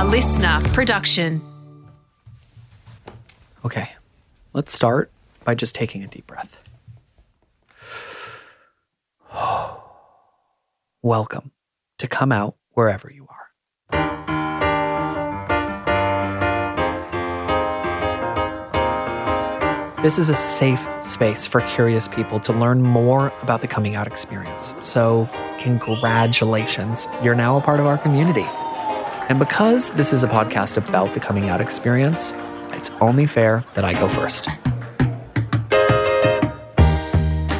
a listener production. Okay, let's start by just taking a deep breath. Welcome to Come Out Wherever You Are. This is a safe space for curious people to learn more about the coming out experience. So, congratulations, you're now a part of our community. And because this is a podcast about the coming out experience, it's only fair that I go first.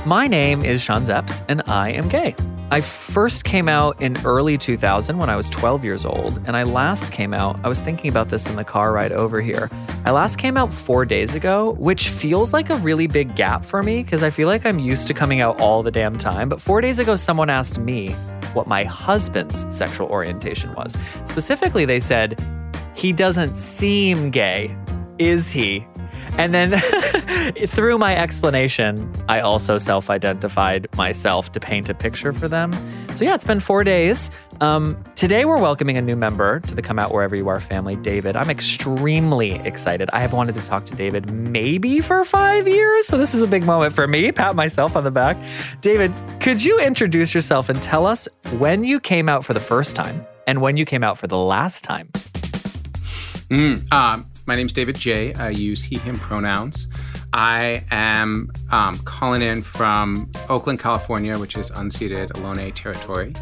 My name is Sean Zepps, and I am gay. I first came out in early 2000 when I was 12 years old, and I last came out, I was thinking about this in the car ride over here. I last came out four days ago, which feels like a really big gap for me because I feel like I'm used to coming out all the damn time. But four days ago, someone asked me what my husband's sexual orientation was. Specifically, they said, he doesn't seem gay. Is he? And then through my explanation, I also self identified myself to paint a picture for them. So, yeah, it's been four days. Um, today, we're welcoming a new member to the Come Out Wherever You Are family, David. I'm extremely excited. I have wanted to talk to David maybe for five years. So, this is a big moment for me. Pat myself on the back. David, could you introduce yourself and tell us when you came out for the first time and when you came out for the last time? Mm, um, my name's David Jay. I use he, him pronouns. I am um, calling in from Oakland, California, which is unceded Ohlone territory.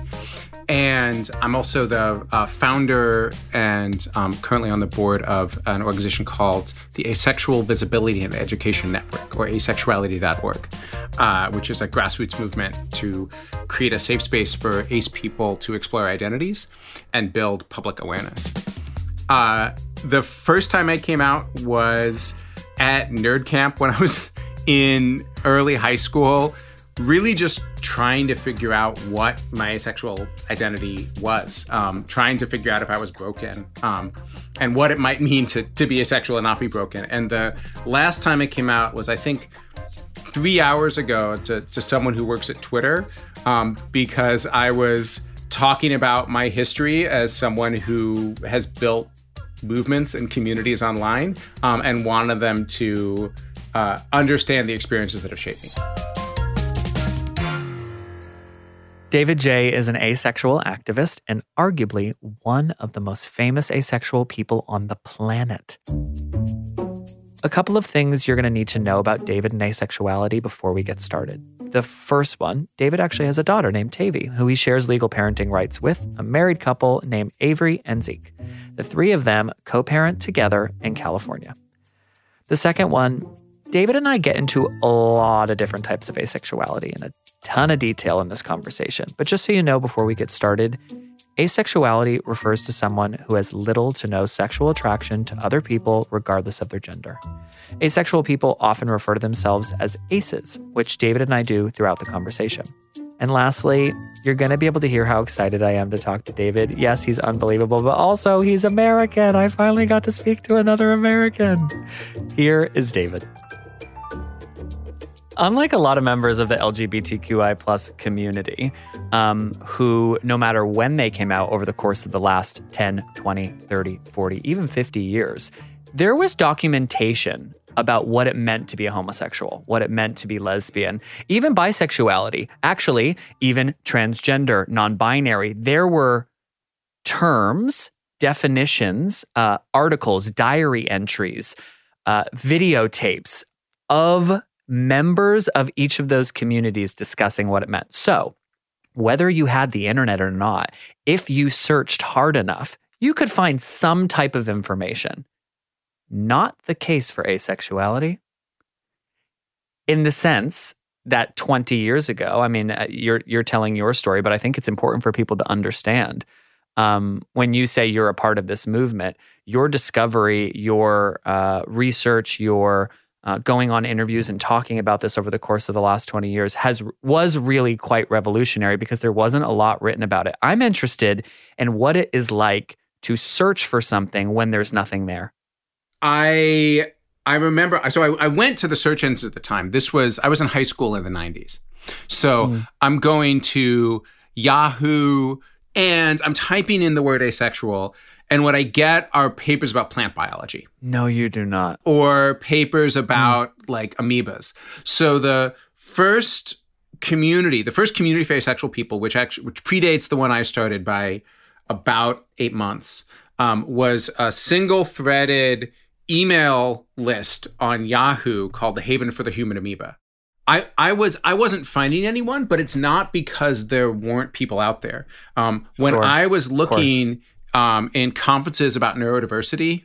And I'm also the uh, founder and um, currently on the board of an organization called the Asexual Visibility and Education Network, or asexuality.org, uh, which is a grassroots movement to create a safe space for ace people to explore identities and build public awareness. Uh, the first time I came out was at nerd camp when I was in early high school, really just trying to figure out what my sexual identity was, um, trying to figure out if I was broken, um, and what it might mean to, to be asexual and not be broken. And the last time it came out was, I think, three hours ago to, to someone who works at Twitter, um, because I was talking about my history as someone who has built movements and communities online um, and wanted them to uh, understand the experiences that have shaped me. David Jay is an asexual activist and arguably one of the most famous asexual people on the planet. A couple of things you're going to need to know about David and asexuality before we get started. The first one David actually has a daughter named Tavi, who he shares legal parenting rights with, a married couple named Avery and Zeke. The three of them co parent together in California. The second one David and I get into a lot of different types of asexuality and a ton of detail in this conversation. But just so you know before we get started, asexuality refers to someone who has little to no sexual attraction to other people, regardless of their gender. Asexual people often refer to themselves as aces, which David and I do throughout the conversation. And lastly, you're going to be able to hear how excited I am to talk to David. Yes, he's unbelievable, but also he's American. I finally got to speak to another American. Here is David. Unlike a lot of members of the LGBTQI plus community, um, who, no matter when they came out over the course of the last 10, 20, 30, 40, even 50 years, there was documentation about what it meant to be a homosexual, what it meant to be lesbian, even bisexuality, actually, even transgender, non binary. There were terms, definitions, uh, articles, diary entries, uh, videotapes of members of each of those communities discussing what it meant. So, whether you had the internet or not, if you searched hard enough, you could find some type of information. Not the case for asexuality. In the sense that 20 years ago, I mean, uh, you're you're telling your story, but I think it's important for people to understand. Um, when you say you're a part of this movement, your discovery, your uh, research, your uh, going on interviews and talking about this over the course of the last 20 years has was really quite revolutionary because there wasn't a lot written about it. I'm interested in what it is like to search for something when there's nothing there. I I remember so I, I went to the search engines at the time. This was I was in high school in the 90s. So mm. I'm going to Yahoo and I'm typing in the word asexual And what I get are papers about plant biology. No, you do not. Or papers about mm. like amoebas. So the first community, the first community for asexual people, which actually which predates the one I started by about eight months, um, was a single threaded email list on Yahoo called the Haven for the Human Amoeba. I, I was I wasn't finding anyone, but it's not because there weren't people out there. Um, when sure. I was looking um, in conferences about neurodiversity,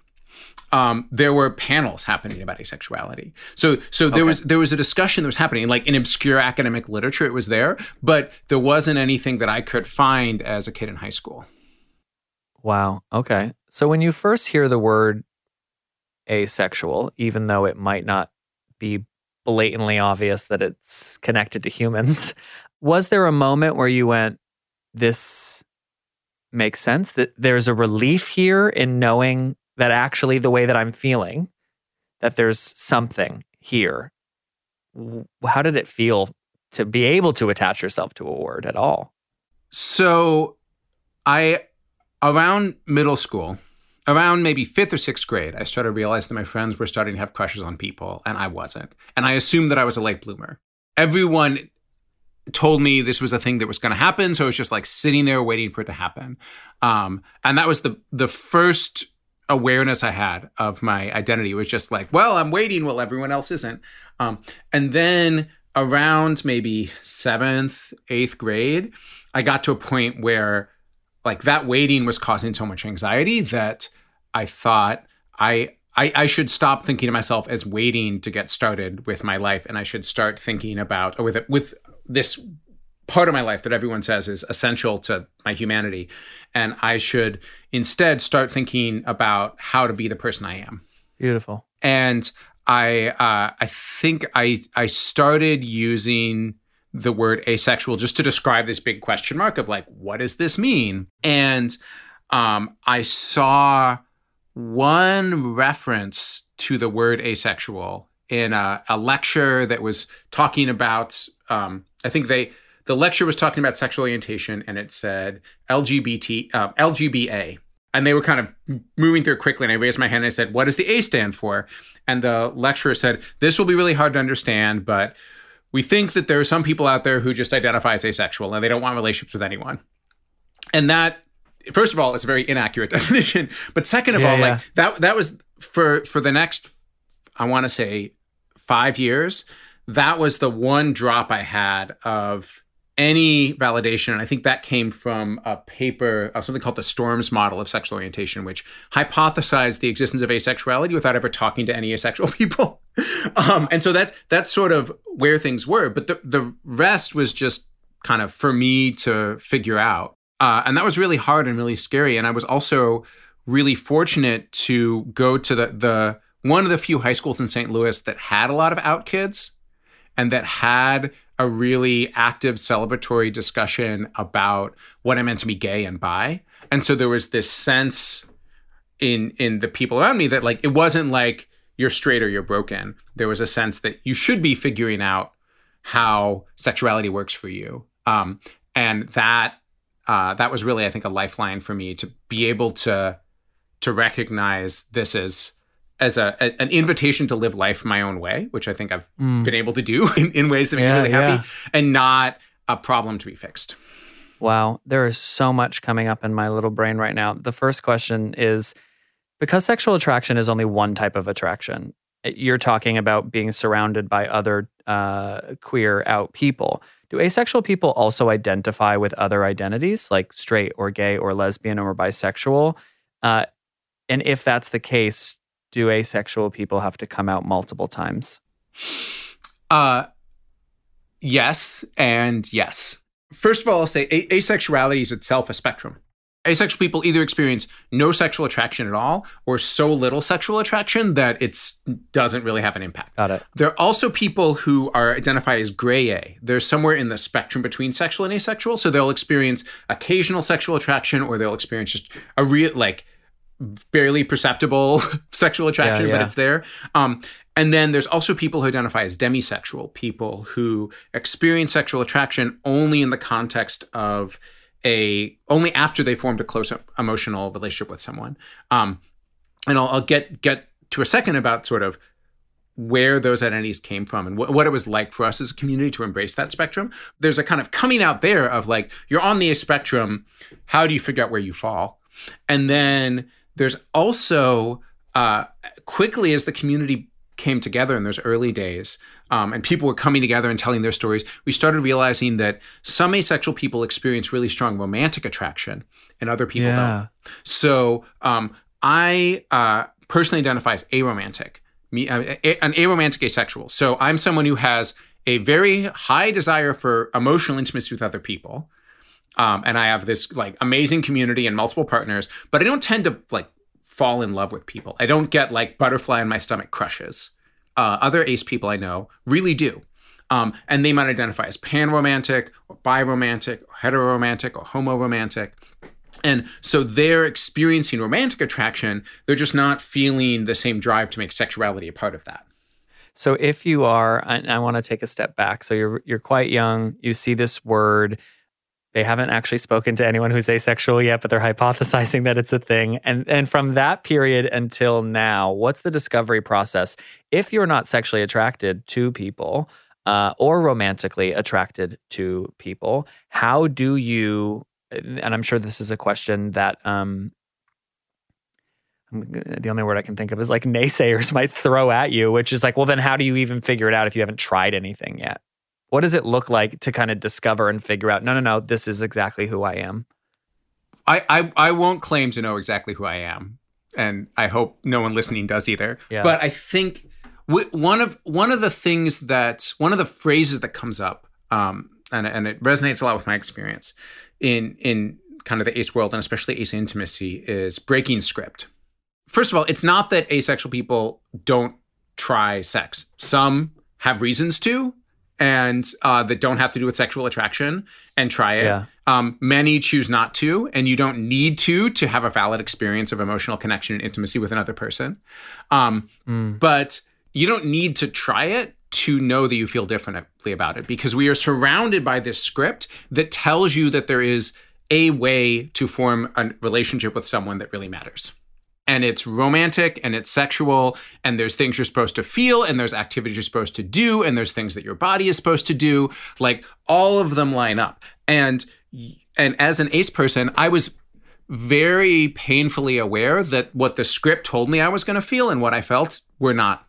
um, there were panels happening about asexuality. So so there okay. was there was a discussion that was happening, like in obscure academic literature, it was there, but there wasn't anything that I could find as a kid in high school. Wow. Okay. So when you first hear the word asexual, even though it might not be blatantly obvious that it's connected to humans. Was there a moment where you went, this makes sense? That there's a relief here in knowing that actually the way that I'm feeling, that there's something here. How did it feel to be able to attach yourself to a word at all? So, I, around middle school, around maybe fifth or sixth grade, I started realizing that my friends were starting to have crushes on people, and I wasn't. And I assumed that I was a late bloomer. Everyone told me this was a thing that was going to happen, so I was just like sitting there waiting for it to happen. Um, and that was the the first awareness I had of my identity. It was just like, well, I'm waiting while everyone else isn't. Um, and then around maybe seventh, eighth grade, I got to a point where like that waiting was causing so much anxiety that I thought I, I I should stop thinking of myself as waiting to get started with my life, and I should start thinking about with with this part of my life that everyone says is essential to my humanity, and I should instead start thinking about how to be the person I am. Beautiful. And I uh, I think I I started using the word asexual just to describe this big question mark of like, what does this mean? And um, I saw one reference to the word asexual in a, a lecture that was talking about, um, I think they, the lecture was talking about sexual orientation and it said LGBT, uh, LGBA. And they were kind of moving through quickly. And I raised my hand and I said, What does the A stand for? And the lecturer said, This will be really hard to understand, but we think that there are some people out there who just identify as asexual and they don't want relationships with anyone. And that first of all is a very inaccurate definition, but second of yeah, all yeah. like that that was for for the next I want to say 5 years, that was the one drop I had of any validation. And I think that came from a paper of something called the Storms model of sexual orientation, which hypothesized the existence of asexuality without ever talking to any asexual people. um, and so that's that's sort of where things were. But the the rest was just kind of for me to figure out. Uh, and that was really hard and really scary. And I was also really fortunate to go to the the one of the few high schools in St. Louis that had a lot of out kids and that had a really active celebratory discussion about what it meant to be gay and bi. And so there was this sense in in the people around me that like it wasn't like you're straight or you're broken. There was a sense that you should be figuring out how sexuality works for you. Um, and that uh, that was really, I think, a lifeline for me to be able to to recognize this as as a, a, an invitation to live life my own way, which I think I've mm. been able to do in, in ways that make yeah, me really happy, yeah. and not a problem to be fixed. Wow, there is so much coming up in my little brain right now. The first question is because sexual attraction is only one type of attraction. You're talking about being surrounded by other uh, queer out people. Do asexual people also identify with other identities like straight or gay or lesbian or bisexual? Uh, and if that's the case, do asexual people have to come out multiple times? Uh, yes, and yes. First of all, I'll say a- asexuality is itself a spectrum. Asexual people either experience no sexual attraction at all or so little sexual attraction that it doesn't really have an impact. Got it. There are also people who are identified as gray A. They're somewhere in the spectrum between sexual and asexual. So they'll experience occasional sexual attraction or they'll experience just a real, like, barely perceptible sexual attraction, yeah, yeah. but it's there. Um, and then there's also people who identify as demisexual, people who experience sexual attraction only in the context of a only after they formed a close emotional relationship with someone. Um, and I'll, I'll get get to a second about sort of where those identities came from and wh- what it was like for us as a community to embrace that spectrum. There's a kind of coming out there of like, you're on the spectrum. How do you figure out where you fall? And then there's also, uh, quickly as the community came together in those early days, um, and people were coming together and telling their stories, we started realizing that some asexual people experience really strong romantic attraction and other people yeah. don't. So um, I uh, personally identify as aromantic me uh, an aromantic asexual. So I'm someone who has a very high desire for emotional intimacy with other people. Um, and I have this like amazing community and multiple partners, but I don't tend to like fall in love with people. I don't get like butterfly in my stomach crushes. Uh, other ace people I know really do. Um, and they might identify as pan romantic or biromantic or heteroromantic or homo romantic. And so they're experiencing romantic attraction. They're just not feeling the same drive to make sexuality a part of that. So if you are, I, I want to take a step back. So you're you're quite young. You see this word. They haven't actually spoken to anyone who's asexual yet, but they're hypothesizing that it's a thing. And and from that period until now, what's the discovery process? If you're not sexually attracted to people uh, or romantically attracted to people, how do you and I'm sure this is a question that um, the only word I can think of is like naysayers might throw at you, which is like, well, then how do you even figure it out if you haven't tried anything yet? What does it look like to kind of discover and figure out, no, no, no, this is exactly who I am? I, I, I won't claim to know exactly who I am. And I hope no one listening does either. Yeah. But I think one of one of the things that one of the phrases that comes up, um, and, and it resonates a lot with my experience, in in kind of the ace world and especially ace intimacy is breaking script. First of all, it's not that asexual people don't try sex. Some have reasons to, and uh, that don't have to do with sexual attraction and try it. Yeah. Um, many choose not to, and you don't need to to have a valid experience of emotional connection and intimacy with another person. Um, mm. But you don't need to try it to know that you feel differently about it because we are surrounded by this script that tells you that there is a way to form a relationship with someone that really matters. And it's romantic and it's sexual, and there's things you're supposed to feel, and there's activities you're supposed to do, and there's things that your body is supposed to do. Like all of them line up. And and as an ace person, I was very painfully aware that what the script told me I was going to feel and what I felt were not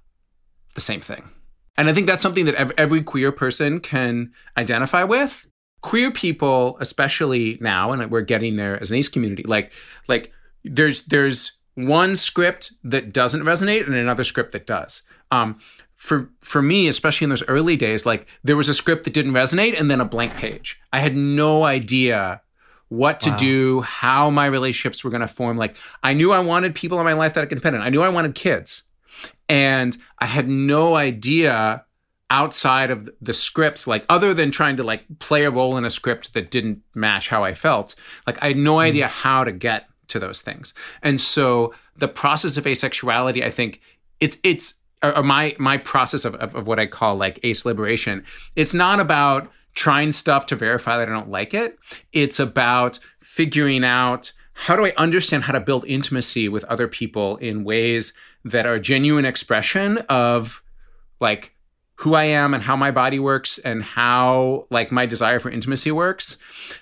the same thing. And I think that's something that every queer person can identify with. Queer people, especially now, and we're getting there as an ace community, like like there's there's one script that doesn't resonate and another script that does. Um, for for me, especially in those early days, like there was a script that didn't resonate and then a blank page. I had no idea what to wow. do, how my relationships were going to form. Like I knew I wanted people in my life that I could depend on. I knew I wanted kids. And I had no idea outside of the scripts, like other than trying to like play a role in a script that didn't match how I felt, like I had no mm. idea how to get to those things. And so the process of asexuality, I think it's it's or my my process of, of, of what I call like ace liberation. It's not about trying stuff to verify that I don't like it. It's about figuring out how do I understand how to build intimacy with other people in ways that are genuine expression of like who I am and how my body works and how like my desire for intimacy works.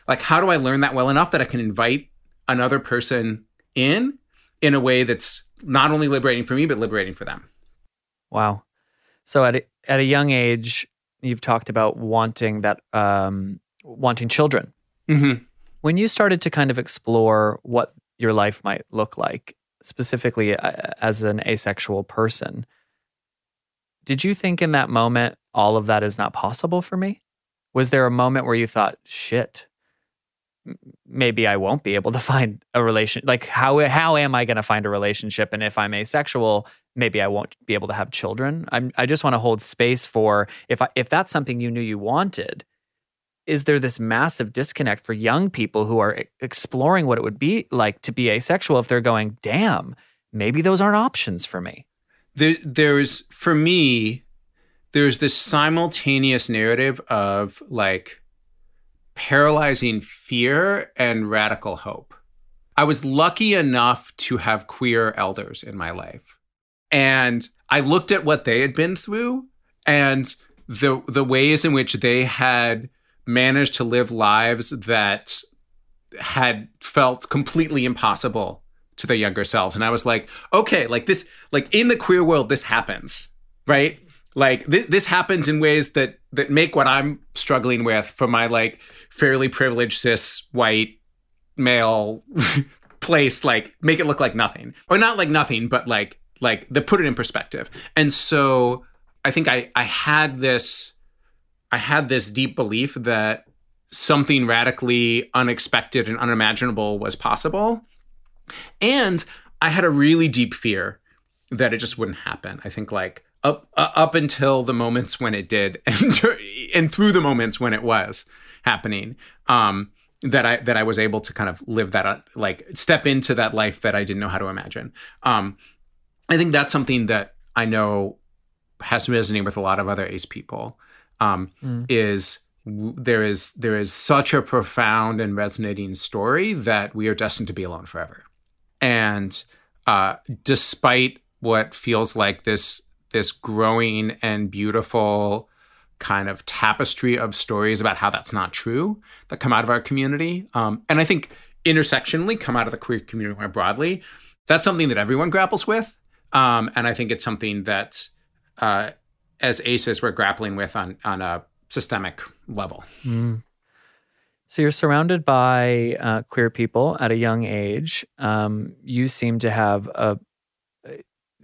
Like how do I learn that well enough that I can invite another person in in a way that's not only liberating for me but liberating for them. Wow. So at a, at a young age you've talked about wanting that um wanting children. Mm-hmm. When you started to kind of explore what your life might look like, specifically uh, as an asexual person, did you think in that moment all of that is not possible for me? Was there a moment where you thought, shit, maybe I won't be able to find a relation like how how am I going to find a relationship and if I'm asexual maybe I won't be able to have children I'm I just want to hold space for if I, if that's something you knew you wanted is there this massive disconnect for young people who are exploring what it would be like to be asexual if they're going, damn, maybe those aren't options for me? There, there's, for me, there's this simultaneous narrative of like paralyzing fear and radical hope. I was lucky enough to have queer elders in my life. And I looked at what they had been through and the the ways in which they had managed to live lives that had felt completely impossible to their younger selves and i was like okay like this like in the queer world this happens right like th- this happens in ways that that make what i'm struggling with for my like fairly privileged cis white male place like make it look like nothing. Or not like nothing but like like the put it in perspective. And so i think i i had this i had this deep belief that something radically unexpected and unimaginable was possible. And i had a really deep fear that it just wouldn't happen. I think like up uh, up until the moments when it did and and through the moments when it was happening um that I that I was able to kind of live that uh, like step into that life that I didn't know how to imagine. Um, I think that's something that I know has resonated with a lot of other ace people. Um, mm. Is w- there is there is such a profound and resonating story that we are destined to be alone forever, and uh, despite what feels like this this growing and beautiful kind of tapestry of stories about how that's not true that come out of our community. Um, and I think intersectionally come out of the queer community more broadly. That's something that everyone grapples with. Um, and I think it's something that uh, as ACEs we're grappling with on, on a systemic level. Mm. So you're surrounded by uh, queer people at a young age. Um, you seem to have a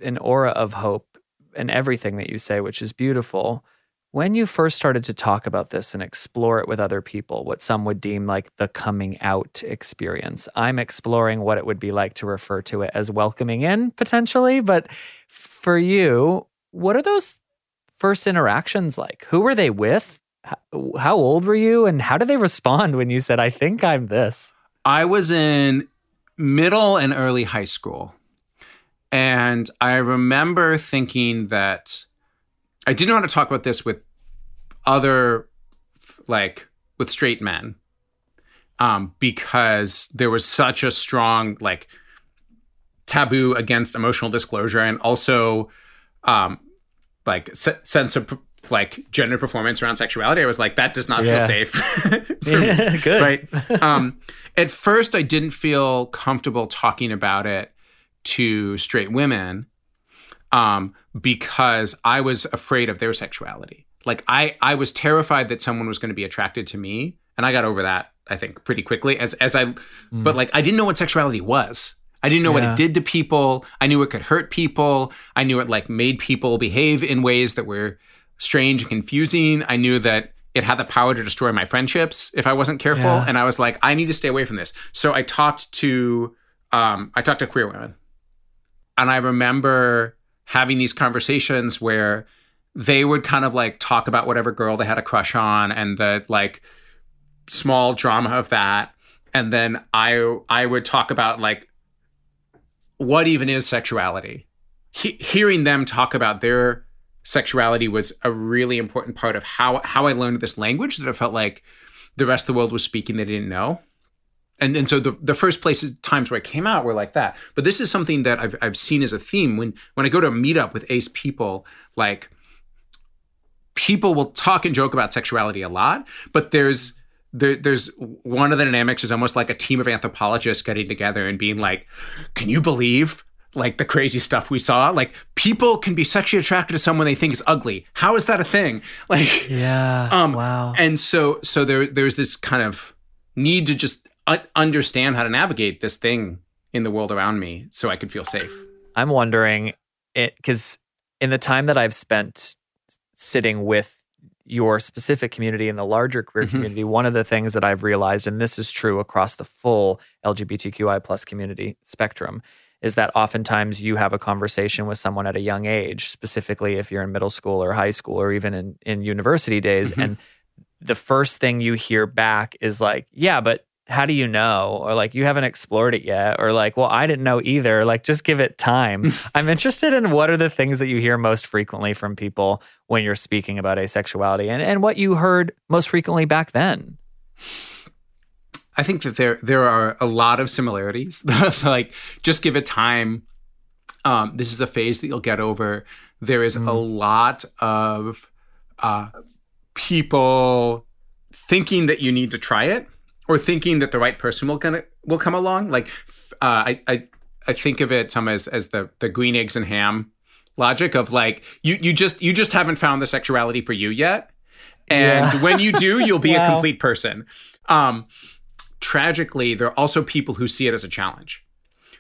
an aura of hope in everything that you say, which is beautiful. When you first started to talk about this and explore it with other people, what some would deem like the coming out experience, I'm exploring what it would be like to refer to it as welcoming in potentially. But for you, what are those first interactions like? Who were they with? How old were you? And how did they respond when you said, I think I'm this? I was in middle and early high school. And I remember thinking that I didn't know how to talk about this with other like with straight men um, because there was such a strong like taboo against emotional disclosure and also um, like se- sense of like gender performance around sexuality. I was like, that does not yeah. feel safe. yeah, me, good. Right. Um, at first, I didn't feel comfortable talking about it to straight women um, because I was afraid of their sexuality. Like I, I was terrified that someone was going to be attracted to me, and I got over that. I think pretty quickly as as I, mm. but like I didn't know what sexuality was. I didn't know yeah. what it did to people. I knew it could hurt people. I knew it like made people behave in ways that were strange and confusing. I knew that it had the power to destroy my friendships if I wasn't careful. Yeah. And I was like, I need to stay away from this. So I talked to um, I talked to queer women. And I remember having these conversations where they would kind of like talk about whatever girl they had a crush on and the like small drama of that. And then i i would talk about like what even is sexuality? He- hearing them talk about their sexuality was a really important part of how how i learned this language that i felt like the rest of the world was speaking they didn't know and and so the the first places times where I came out were like that. But this is something that I've I've seen as a theme when when I go to a meetup with ace people, like people will talk and joke about sexuality a lot, but there's there, there's one of the dynamics is almost like a team of anthropologists getting together and being like, "Can you believe like the crazy stuff we saw? Like people can be sexually attracted to someone they think is ugly. How is that a thing? Like, yeah, um, wow. And so so there there's this kind of need to just understand how to navigate this thing in the world around me so I could feel safe. I'm wondering it because in the time that I've spent sitting with your specific community and the larger queer mm-hmm. community, one of the things that I've realized, and this is true across the full LGBTQI plus community spectrum, is that oftentimes you have a conversation with someone at a young age, specifically if you're in middle school or high school or even in, in university days. Mm-hmm. And the first thing you hear back is like, yeah, but how do you know? Or like, you haven't explored it yet. Or like, well, I didn't know either. Like, just give it time. I'm interested in what are the things that you hear most frequently from people when you're speaking about asexuality and, and what you heard most frequently back then. I think that there there are a lot of similarities. like just give it time. Um, this is a phase that you'll get over. There is mm. a lot of uh, people thinking that you need to try it or thinking that the right person will gonna will come along. Like uh, I, I I think of it some as as the the green eggs and ham logic of like you you just you just haven't found the sexuality for you yet, and yeah. when you do, you'll be wow. a complete person. Um, tragically, there are also people who see it as a challenge,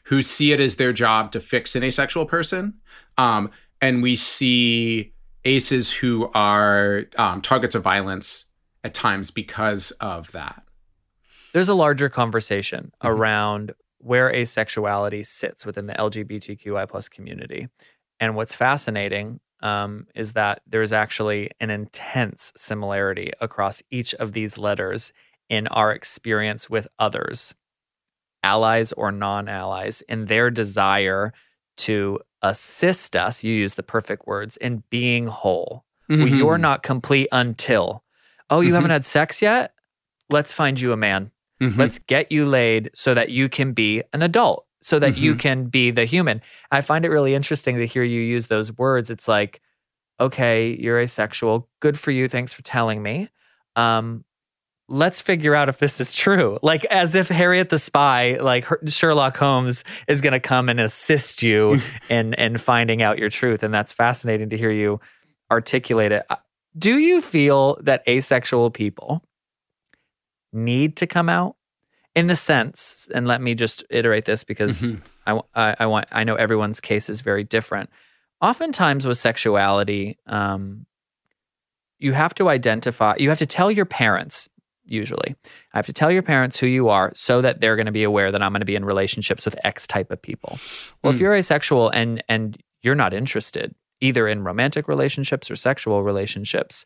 who see it as their job to fix an asexual person. Um, and we see aces who are um, targets of violence at times because of that. There's a larger conversation mm-hmm. around where asexuality sits within the LGBTQI plus community. And what's fascinating um, is that there's actually an intense similarity across each of these letters in our experience with others, allies or non allies, in their desire to assist us, you use the perfect words, in being whole. Mm-hmm. Well, you're not complete until, oh, you mm-hmm. haven't had sex yet? Let's find you a man. Mm-hmm. Let's get you laid so that you can be an adult, so that you mm-hmm. can be the human. I find it really interesting to hear you use those words. It's like, okay, you're asexual. Good for you. Thanks for telling me. Um, let's figure out if this is true. Like as if Harriet the spy, like Sherlock Holmes is going to come and assist you in in finding out your truth and that's fascinating to hear you articulate it. Uh, do you feel that asexual people need to come out in the sense and let me just iterate this because mm-hmm. I, I, I want I know everyone's case is very different. Oftentimes with sexuality um you have to identify you have to tell your parents usually. I have to tell your parents who you are so that they're going to be aware that I'm going to be in relationships with X type of people. Well, mm. if hmm. you're asexual and and you're not interested either in romantic relationships or sexual relationships,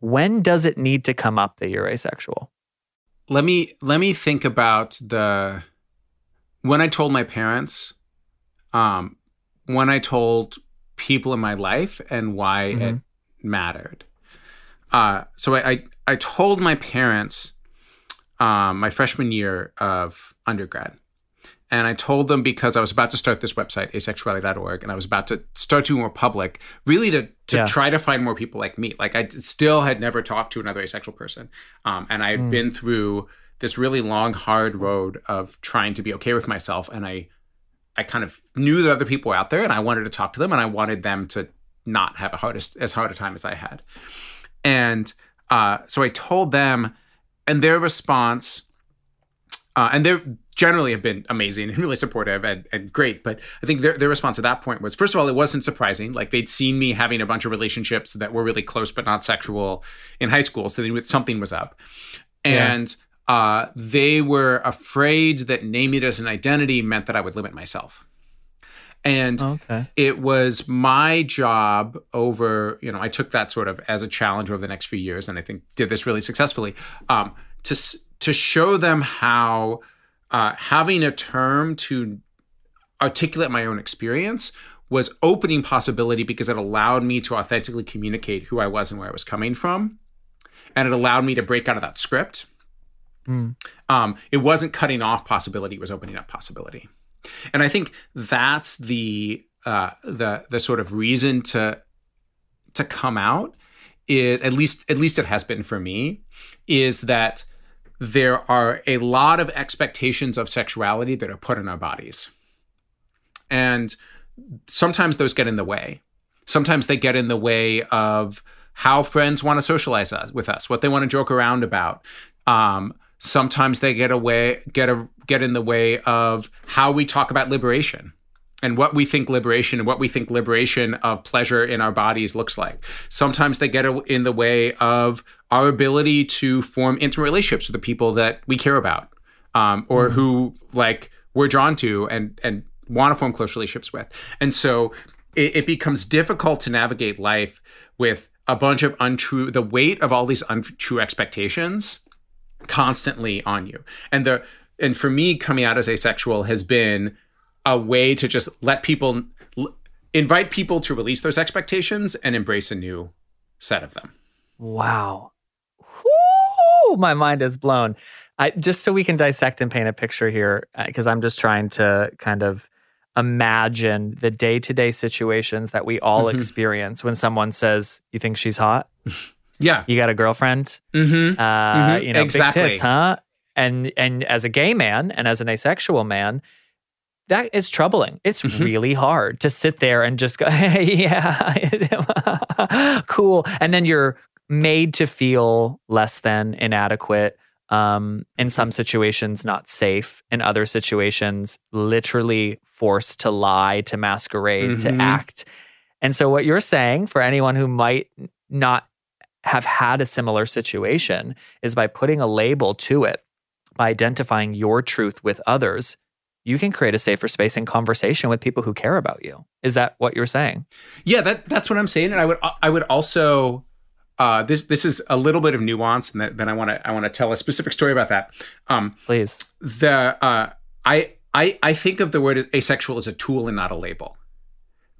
when does it need to come up that you're asexual? Let me let me think about the when I told my parents, um, when I told people in my life and why mm-hmm. it mattered. Uh, so I, I, I told my parents um, my freshman year of undergrad. And I told them because I was about to start this website, asexuality.org, and I was about to start to more public, really to, to yeah. try to find more people like me. Like I still had never talked to another asexual person. Um, and I had mm. been through this really long, hard road of trying to be okay with myself. And I I kind of knew that other people were out there and I wanted to talk to them and I wanted them to not have a hardest as hard a time as I had. And uh, so I told them, and their response, uh, and they generally have been amazing and really supportive and, and great. But I think their, their response at that point was, first of all, it wasn't surprising. Like they'd seen me having a bunch of relationships that were really close but not sexual in high school, so they knew something was up. And yeah. uh, they were afraid that naming it as an identity meant that I would limit myself. And okay. it was my job over, you know, I took that sort of as a challenge over the next few years, and I think did this really successfully. Um, to to show them how uh, having a term to articulate my own experience was opening possibility because it allowed me to authentically communicate who I was and where I was coming from, and it allowed me to break out of that script. Mm. Um, it wasn't cutting off possibility; it was opening up possibility. And I think that's the uh, the the sort of reason to to come out is at least at least it has been for me is that there are a lot of expectations of sexuality that are put in our bodies. And sometimes those get in the way. Sometimes they get in the way of how friends want to socialize us, with us, what they want to joke around about. Um, sometimes they get away get a get in the way of how we talk about liberation and what we think liberation and what we think liberation of pleasure in our bodies looks like. Sometimes they get in the way of our ability to form intimate relationships with the people that we care about, um, or mm-hmm. who like we're drawn to and and want to form close relationships with. And so it, it becomes difficult to navigate life with a bunch of untrue, the weight of all these untrue expectations constantly on you. And the and for me coming out as asexual has been a way to just let people invite people to release those expectations and embrace a new set of them. Wow. Whoo, my mind is blown. I, just so we can dissect and paint a picture here, because uh, I'm just trying to kind of imagine the day to day situations that we all mm-hmm. experience when someone says, You think she's hot? Yeah. You got a girlfriend? Mm-hmm. Uh, mm-hmm. You know, exactly. big tits, huh? And, and as a gay man and as an asexual man, that is troubling. It's mm-hmm. really hard to sit there and just go, hey, yeah, cool. And then you're made to feel less than inadequate um, in some situations not safe. In other situations literally forced to lie to masquerade mm-hmm. to act. And so what you're saying for anyone who might not have had a similar situation is by putting a label to it by identifying your truth with others you can create a safer space in conversation with people who care about you. Is that what you're saying? Yeah that that's what i'm saying and i would i would also uh, this this is a little bit of nuance, and then I want to I want to tell a specific story about that. Um, Please. The uh, I I I think of the word asexual as a tool and not a label.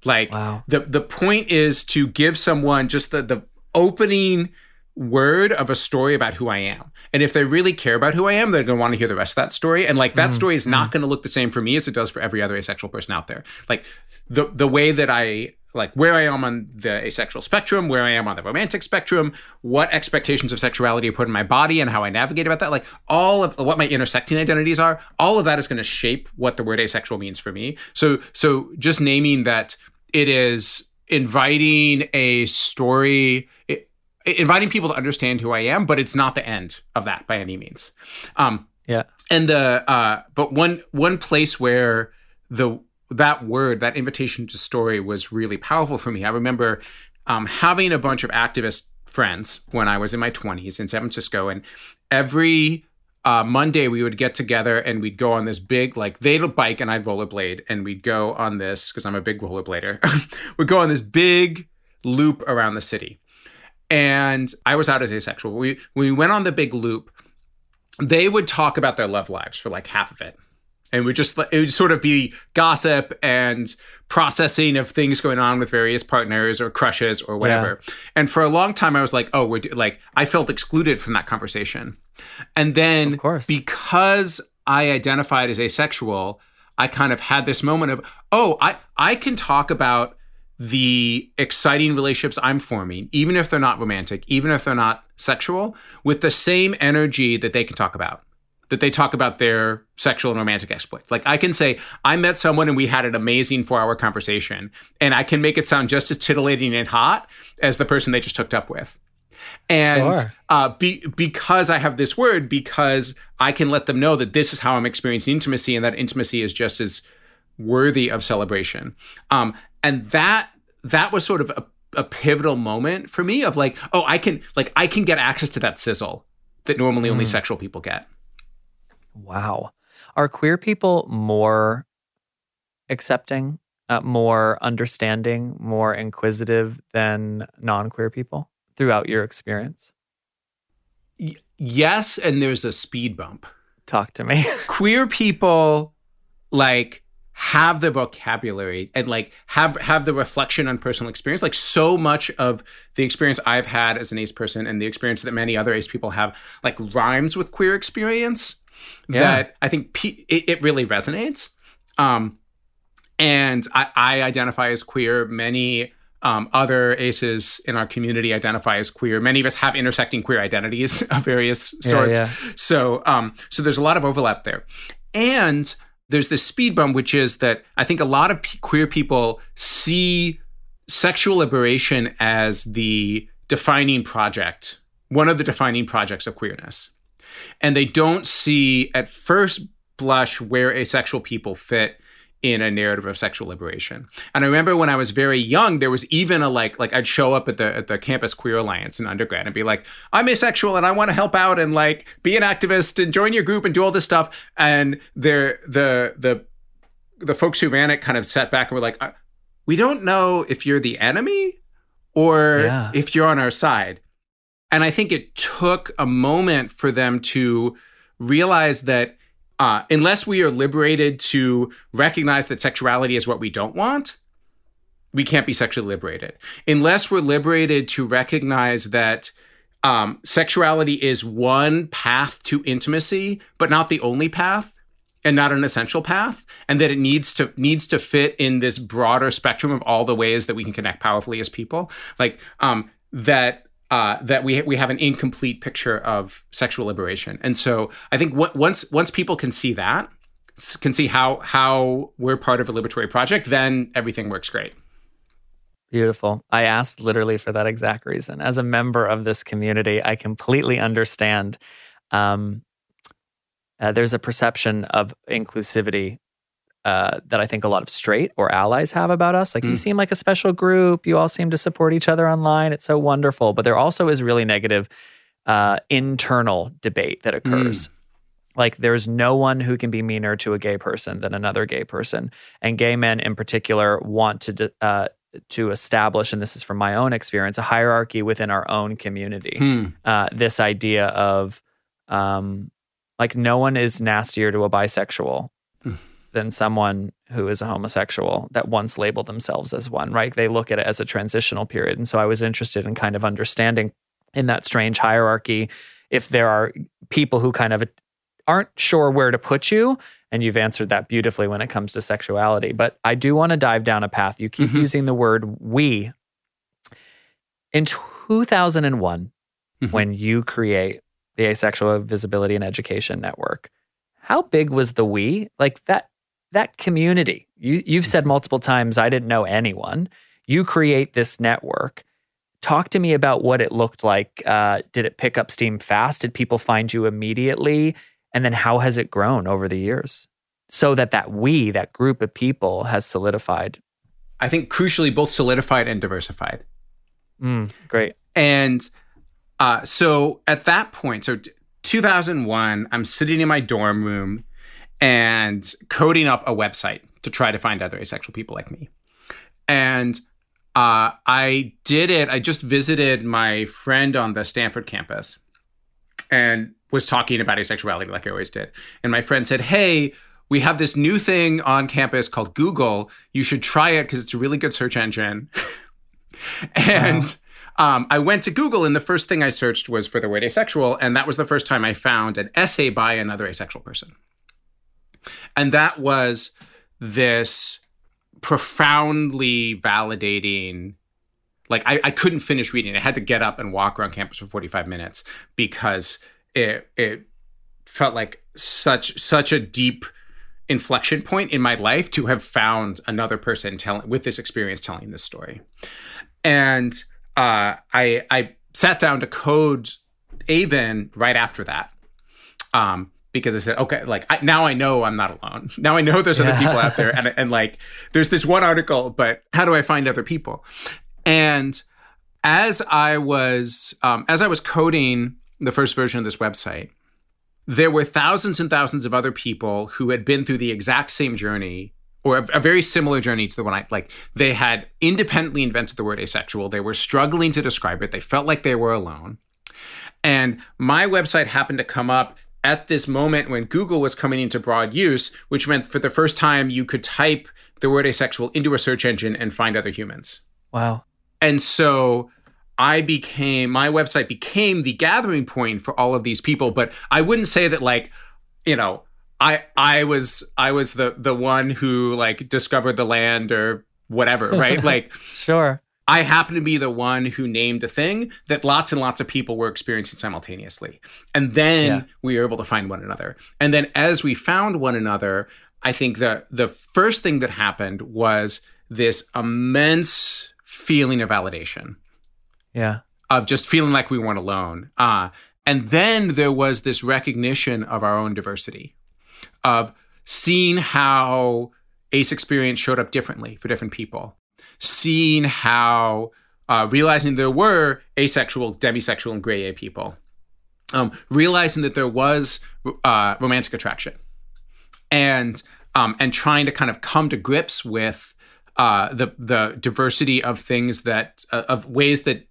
Like wow. the the point is to give someone just the the opening word of a story about who I am. And if they really care about who I am, they're going to want to hear the rest of that story. And like that mm, story is not mm. going to look the same for me as it does for every other asexual person out there. Like the the way that I like where I am on the asexual spectrum, where I am on the romantic spectrum, what expectations of sexuality I put in my body and how I navigate about that, like all of what my intersecting identities are, all of that is going to shape what the word asexual means for me. So so just naming that it is inviting a story it, inviting people to understand who I am, but it's not the end of that by any means. Um yeah. And the uh but one one place where the that word, that invitation to story was really powerful for me. I remember um, having a bunch of activist friends when I was in my 20s in San Francisco. And every uh, Monday we would get together and we'd go on this big, like they'd bike and I'd rollerblade. And we'd go on this, because I'm a big rollerblader, we'd go on this big loop around the city. And I was out as asexual. We, we went on the big loop, they would talk about their love lives for like half of it and would just like it would sort of be gossip and processing of things going on with various partners or crushes or whatever. Yeah. And for a long time, I was like, oh, we're like I felt excluded from that conversation. And then, of course. because I identified as asexual, I kind of had this moment of, oh, I I can talk about the exciting relationships I'm forming, even if they're not romantic, even if they're not sexual, with the same energy that they can talk about that they talk about their sexual and romantic exploits. Like I can say, I met someone and we had an amazing four hour conversation, and I can make it sound just as titillating and hot as the person they just hooked up with. And sure. uh, be, because I have this word, because I can let them know that this is how I'm experiencing intimacy, and that intimacy is just as worthy of celebration. Um, and that that was sort of a, a pivotal moment for me of like, oh, I can like I can get access to that sizzle that normally mm. only sexual people get. Wow. Are queer people more accepting, uh, more understanding, more inquisitive than non queer people throughout your experience? Y- yes. And there's a speed bump. Talk to me. queer people, like, have the vocabulary and like have have the reflection on personal experience like so much of the experience i've had as an ace person and the experience that many other ace people have like rhymes with queer experience yeah. that I think pe- it, it, really resonates. Um, and I, I, identify as queer. Many um, other aces in our community identify as queer. Many of us have intersecting queer identities of various sorts. Yeah, yeah. So, um, so there's a lot of overlap there, and there's this speed bump, which is that I think a lot of p- queer people see sexual liberation as the defining project, one of the defining projects of queerness and they don't see at first blush where asexual people fit in a narrative of sexual liberation. And I remember when I was very young, there was even a like like I'd show up at the at the campus queer alliance in undergrad and be like, I'm asexual and I want to help out and like be an activist and join your group and do all this stuff. And there the the the folks who ran it kind of sat back and were like, uh, we don't know if you're the enemy or yeah. if you're on our side. And I think it took a moment for them to realize that uh, unless we are liberated to recognize that sexuality is what we don't want, we can't be sexually liberated. Unless we're liberated to recognize that um, sexuality is one path to intimacy, but not the only path and not an essential path and that it needs to needs to fit in this broader spectrum of all the ways that we can connect powerfully as people like um that uh, that we we have an incomplete picture of sexual liberation, and so I think w- once once people can see that, can see how how we're part of a liberatory project, then everything works great. Beautiful. I asked literally for that exact reason. As a member of this community, I completely understand. Um, uh, there's a perception of inclusivity uh, that I think a lot of straight or allies have about us. Like, mm. you seem like a special group. You all seem to support each other online. It's so wonderful. But there also is really negative uh, internal debate that occurs. Mm. Like, there's no one who can be meaner to a gay person than another gay person. And gay men in particular want to uh, to establish, and this is from my own experience, a hierarchy within our own community. Hmm. Uh, this idea of um, like no one is nastier to a bisexual. Than someone who is a homosexual that once labeled themselves as one, right? They look at it as a transitional period. And so I was interested in kind of understanding in that strange hierarchy if there are people who kind of aren't sure where to put you and you've answered that beautifully when it comes to sexuality. But I do want to dive down a path. You keep mm-hmm. using the word we. In 2001, mm-hmm. when you create the Asexual Visibility and Education Network, how big was the we? Like that that community. You you've said mm-hmm. multiple times I didn't know anyone. You create this network. Talk to me about what it looked like. Uh, did it pick up steam fast? Did people find you immediately? And then how has it grown over the years so that that we, that group of people has solidified? I think crucially both solidified and diversified. Mm, great. And uh, so at that point, so 2001, I'm sitting in my dorm room and coding up a website to try to find other asexual people like me. And uh, I did it. I just visited my friend on the Stanford campus. And was talking about asexuality like I always did. And my friend said, Hey, we have this new thing on campus called Google. You should try it because it's a really good search engine. and wow. um, I went to Google, and the first thing I searched was for the word asexual. And that was the first time I found an essay by another asexual person. And that was this profoundly validating like I, I couldn't finish reading. I had to get up and walk around campus for 45 minutes because it it felt like such such a deep inflection point in my life to have found another person telling with this experience telling this story and uh, i i sat down to code aven right after that um, because i said okay like I, now i know i'm not alone now i know there's other people out there and, and like there's this one article but how do i find other people and as i was um, as i was coding the first version of this website, there were thousands and thousands of other people who had been through the exact same journey or a, a, very similar journey to the one I like. They had independently invented the word asexual. They were struggling to describe it. They felt like they were alone. And my website happened to come up at this moment when Google was coming into broad use, which meant for the first time you could type the word asexual into a search engine and find other humans. Wow. And so I became my website became the gathering point for all of these people. But I wouldn't say that like, you know, I I was I was the the one who like discovered the land or whatever, right? like sure. I happen to be the one who named a thing that lots and lots of people were experiencing simultaneously. And then yeah. we were able to find one another. And then as we found one another, I think the the first thing that happened was this immense feeling of validation yeah. Of just feeling like we weren't alone. Uh, and then there was this recognition of our own diversity, of seeing how ACE experience showed up differently for different people, seeing how, uh, realizing there were asexual, demisexual, and gray A people, um, realizing that there was uh, romantic attraction, and um, and trying to kind of come to grips with uh, the the diversity of things that uh, of ways that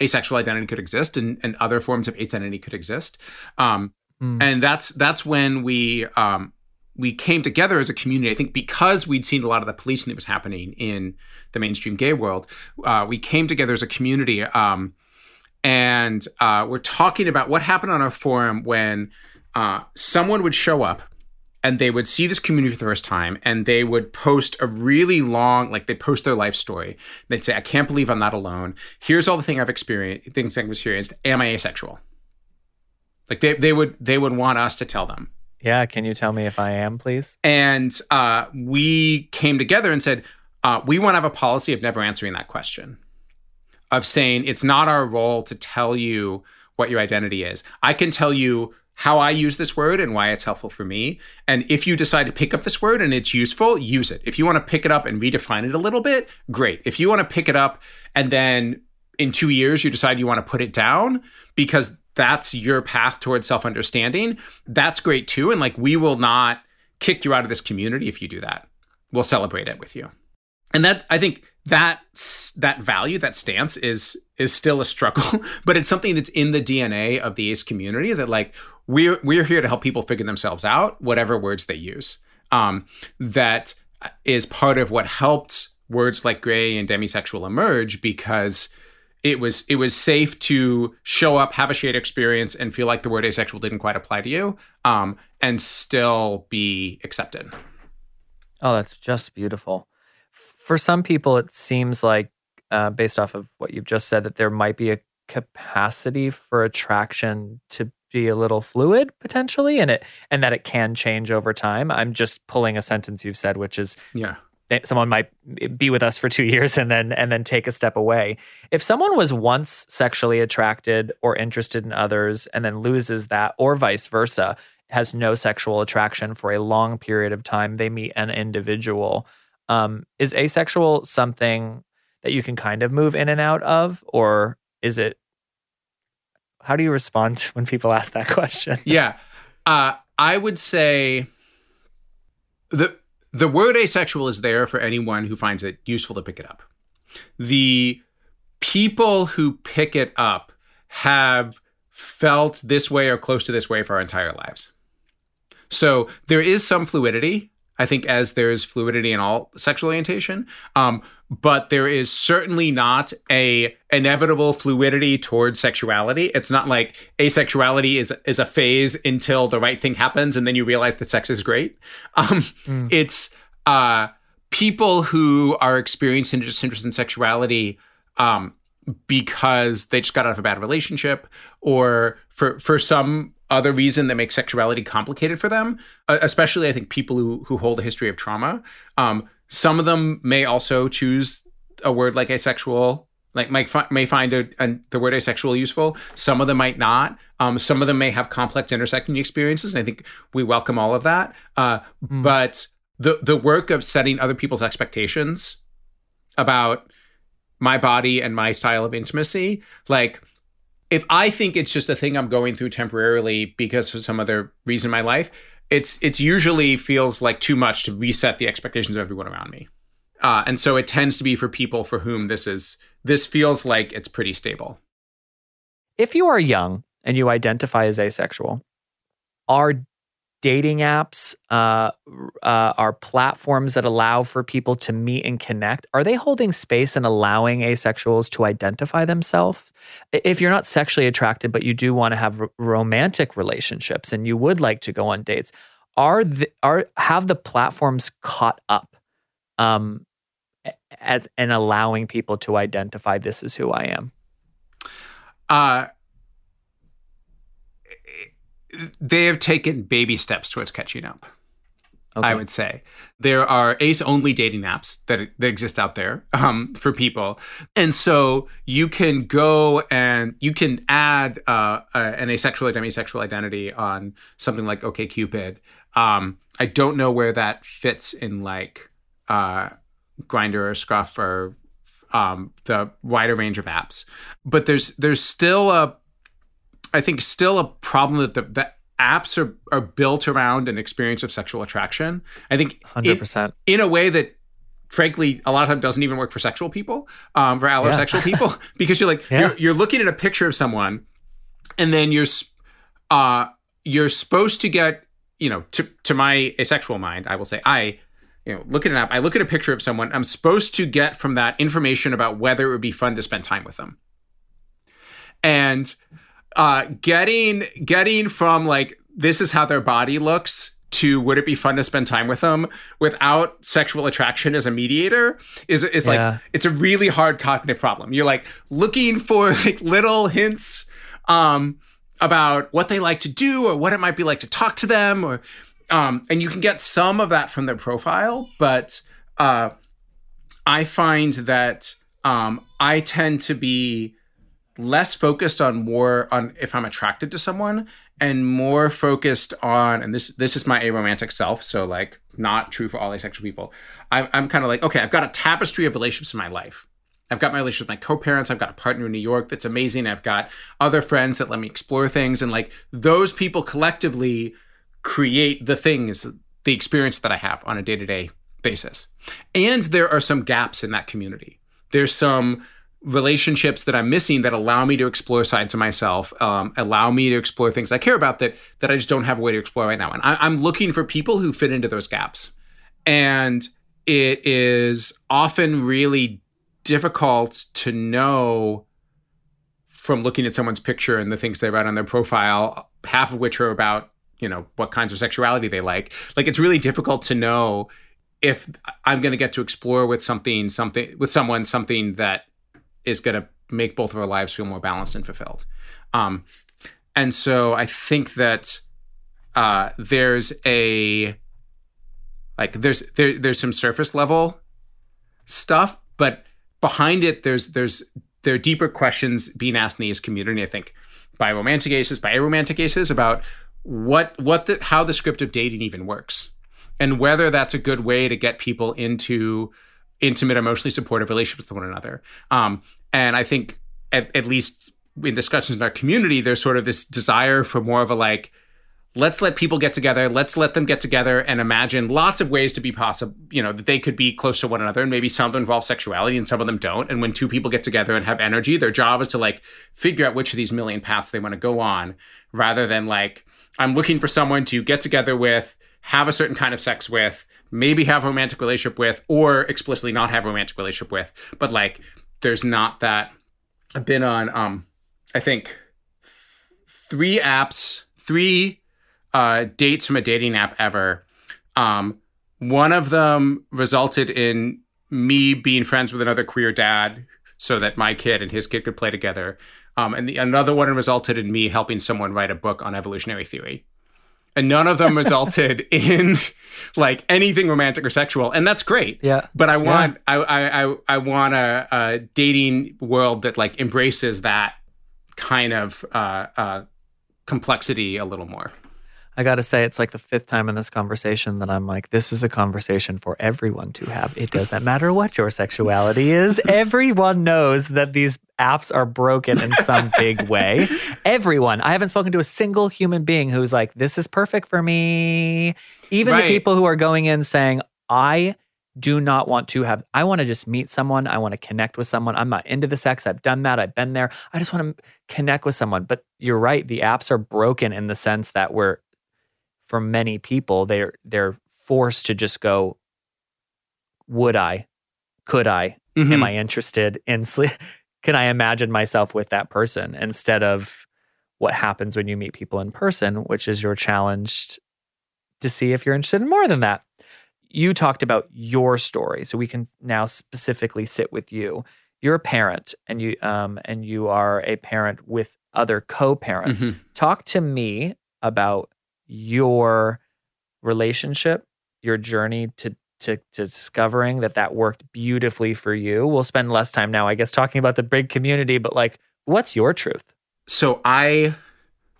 asexual identity could exist and, and other forms of identity could exist. Um, mm. And that's that's when we um, we came together as a community. I think because we'd seen a lot of the policing that was happening in the mainstream gay world, uh, we came together as a community. Um, and uh, we're talking about what happened on our forum when uh, someone would show up and they would see this community for the first time and they would post a really long like they post their life story they'd say i can't believe i'm not alone here's all the thing i've experienced things i've experienced am i asexual like they, they would they would want us to tell them yeah can you tell me if i am please and uh, we came together and said uh, we want to have a policy of never answering that question of saying it's not our role to tell you what your identity is i can tell you how I use this word and why it's helpful for me. And if you decide to pick up this word and it's useful, use it. If you want to pick it up and redefine it a little bit, great. If you want to pick it up and then in two years you decide you want to put it down because that's your path towards self understanding, that's great too. And like, we will not kick you out of this community if you do that. We'll celebrate it with you. And that, I think, that that value that stance is is still a struggle but it's something that's in the dna of the ace community that like we're we're here to help people figure themselves out whatever words they use um, that is part of what helped words like gray and demisexual emerge because it was it was safe to show up have a shared experience and feel like the word asexual didn't quite apply to you um, and still be accepted oh that's just beautiful for some people, it seems like, uh, based off of what you've just said, that there might be a capacity for attraction to be a little fluid potentially, and it and that it can change over time. I'm just pulling a sentence you've said, which is yeah. Someone might be with us for two years and then and then take a step away. If someone was once sexually attracted or interested in others and then loses that, or vice versa, has no sexual attraction for a long period of time, they meet an individual um, is asexual something that you can kind of move in and out of, or is it? How do you respond when people ask that question? yeah, uh, I would say the the word asexual is there for anyone who finds it useful to pick it up. The people who pick it up have felt this way or close to this way for our entire lives. So there is some fluidity I think as there is fluidity in all sexual orientation. Um, but there is certainly not a inevitable fluidity towards sexuality. It's not like asexuality is is a phase until the right thing happens and then you realize that sex is great. Um, mm. It's uh, people who are experiencing disinterest in sexuality um, because they just got out of a bad relationship or for for some other reason that makes sexuality complicated for them, uh, especially I think people who who hold a history of trauma. Um, some of them may also choose a word like asexual, like might fi- may find a, a, the word asexual useful. Some of them might not. Um, some of them may have complex intersecting experiences, and I think we welcome all of that. Uh, mm. But the the work of setting other people's expectations about my body and my style of intimacy, like if I think it's just a thing I'm going through temporarily because of some other reason in my life, it's it's usually feels like too much to reset the expectations of everyone around me. Uh, and so it tends to be for people for whom this is this feels like it's pretty stable. If you are young and you identify as asexual, are dating apps uh, uh, are platforms that allow for people to meet and connect are they holding space and allowing asexuals to identify themselves? If you're not sexually attracted but you do want to have r- romantic relationships and you would like to go on dates are the, are have the platforms caught up um as and allowing people to identify this is who i am uh they have taken baby steps towards catching up. Okay. I would say there are ace only dating apps that, that exist out there um, for people, and so you can go and you can add uh, an asexual or demisexual identity on something like OkCupid. Um, I don't know where that fits in like uh, Grindr or Scruff or um, the wider range of apps, but there's there's still a I think still a problem that the, the apps are, are built around an experience of sexual attraction. I think 100%. In, in a way that frankly a lot of time doesn't even work for sexual people, um, for allosexual yeah. people, because you're like, yeah. you're, you're looking at a picture of someone and then you're, uh, you're supposed to get, you know, to, to my asexual mind, I will say, I, you know, look at an app, I look at a picture of someone, I'm supposed to get from that information about whether it would be fun to spend time with them. and uh, getting getting from like this is how their body looks to would it be fun to spend time with them without sexual attraction as a mediator is is like Yeah. it's a really hard cognitive problem. You're like looking for like little hints um about what they like to do or what it might be like to talk to them or um and you can get some of that from their profile, but uh I find that um I tend to be less focused on more on if I'm attracted to someone and more focused on and this this is my aromantic self so like not true for all asexual people. I'm, I'm kind of like okay I've got a tapestry of relationships in my life. I've got my relationship with my co-parents I've got a partner in New York that's amazing I've got other friends that let me explore things and like those people collectively create the things the experience that I have on a day-to-day basis. And there are some gaps in that community. There's some relationships that I'm missing that allow me to explore sides of myself, um, allow me to explore things I care about that that I just don't have a way to explore right now. And I, I'm looking for people who fit into those gaps. And it is often really difficult to know from looking at someone's picture and the things they write on their profile, half of which are about, you know, what kinds of sexuality they like. Like it's really difficult to know if I'm going to get to explore with something, something with someone, something that is going to make both of our lives feel more balanced and fulfilled. Um, and so I think that uh, there's a like there's there, there's some surface level stuff, but behind it there's there's there are deeper questions being asked in the ace community. I think by romantic aces, by aromantic aces, about what what the how the script of dating even works, and whether that's a good way to get people into intimate, emotionally supportive relationships with one another. Um, and I think at, at least in discussions in our community, there's sort of this desire for more of a like, let's let people get together, let's let them get together and imagine lots of ways to be possible, you know, that they could be close to one another. And maybe some involve sexuality and some of them don't. And when two people get together and have energy, their job is to like figure out which of these million paths they want to go on rather than like, I'm looking for someone to get together with, have a certain kind of sex with, maybe have romantic relationship with, or explicitly not have romantic relationship with. But like, there's not that. I've been on, um, I think, three apps, three uh, dates from a dating app ever. Um, one of them resulted in me being friends with another queer dad so that my kid and his kid could play together. Um, and the, another one resulted in me helping someone write a book on evolutionary theory. And none of them resulted in like anything romantic or sexual, and that's great. Yeah. But I want I I I, I want a, a dating world that like embraces that kind of uh, uh, complexity a little more. I got to say, it's like the fifth time in this conversation that I'm like, this is a conversation for everyone to have. It doesn't matter what your sexuality is. Everyone knows that these apps are broken in some big way. Everyone. I haven't spoken to a single human being who's like, this is perfect for me. Even the people who are going in saying, I do not want to have, I want to just meet someone. I want to connect with someone. I'm not into the sex. I've done that. I've been there. I just want to connect with someone. But you're right. The apps are broken in the sense that we're, for many people, they're they're forced to just go, would I? Could I? Mm-hmm. Am I interested in sleep? Can I imagine myself with that person instead of what happens when you meet people in person, which is you're challenged to see if you're interested in more than that. You talked about your story, so we can now specifically sit with you. You're a parent, and you um, and you are a parent with other co-parents. Mhm. Talk to me about your relationship, your journey to to, to discovering that that worked beautifully for you. We'll spend less time now, I guess, talking about the big community, but like, what's your truth? so I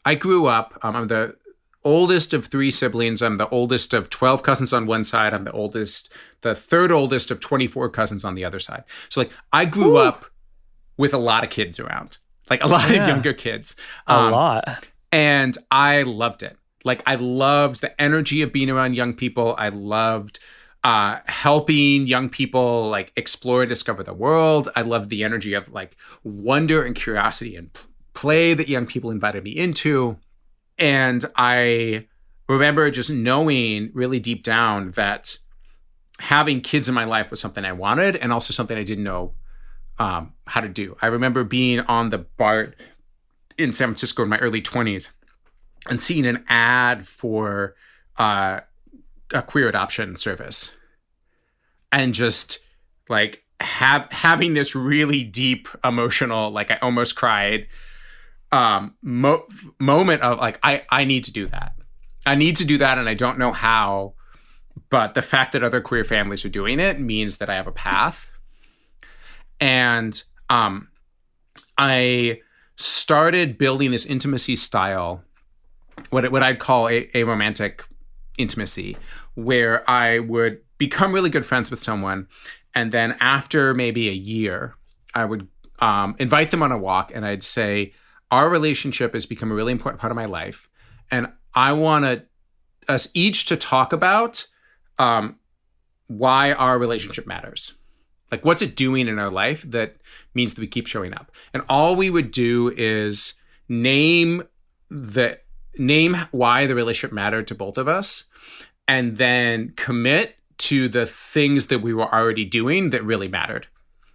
I grew up. Um, I'm the oldest of three siblings. I'm the oldest of twelve cousins on one side. I'm the oldest, the third oldest of twenty four cousins on the other side. So like I grew Whew. up with a lot of kids around, like a lot Yeah. of younger kids. A Um, lot. and I loved it. Like I loved the energy of being around young people. I loved uh, helping young people like explore and discover the world. I loved the energy of like wonder and curiosity and play that young people invited me into. And I remember just knowing really deep down that having kids in my life was something I wanted and also something I didn't know um, how to do. I remember being on the BART in San Francisco in my early 20s and seeing an ad for uh, a queer adoption service and just like have having this really deep emotional like I almost cried um mo- moment of like I I need to do that. I need to do that and I don't know how but the fact that other queer families are doing it means that I have a path. And um I started building this intimacy style what what I'd call a, a romantic intimacy where I would become really good friends with someone and then after maybe a year, I would um, invite them on a walk and I'd say, Our relationship has become a really important part of my life. And I want us each to talk about um, why our relationship matters. Like, what's it doing in our life that means that we keep showing up? And all we would do is name the name why the relationship mattered to both of us and then commit to the things that we were already doing that really mattered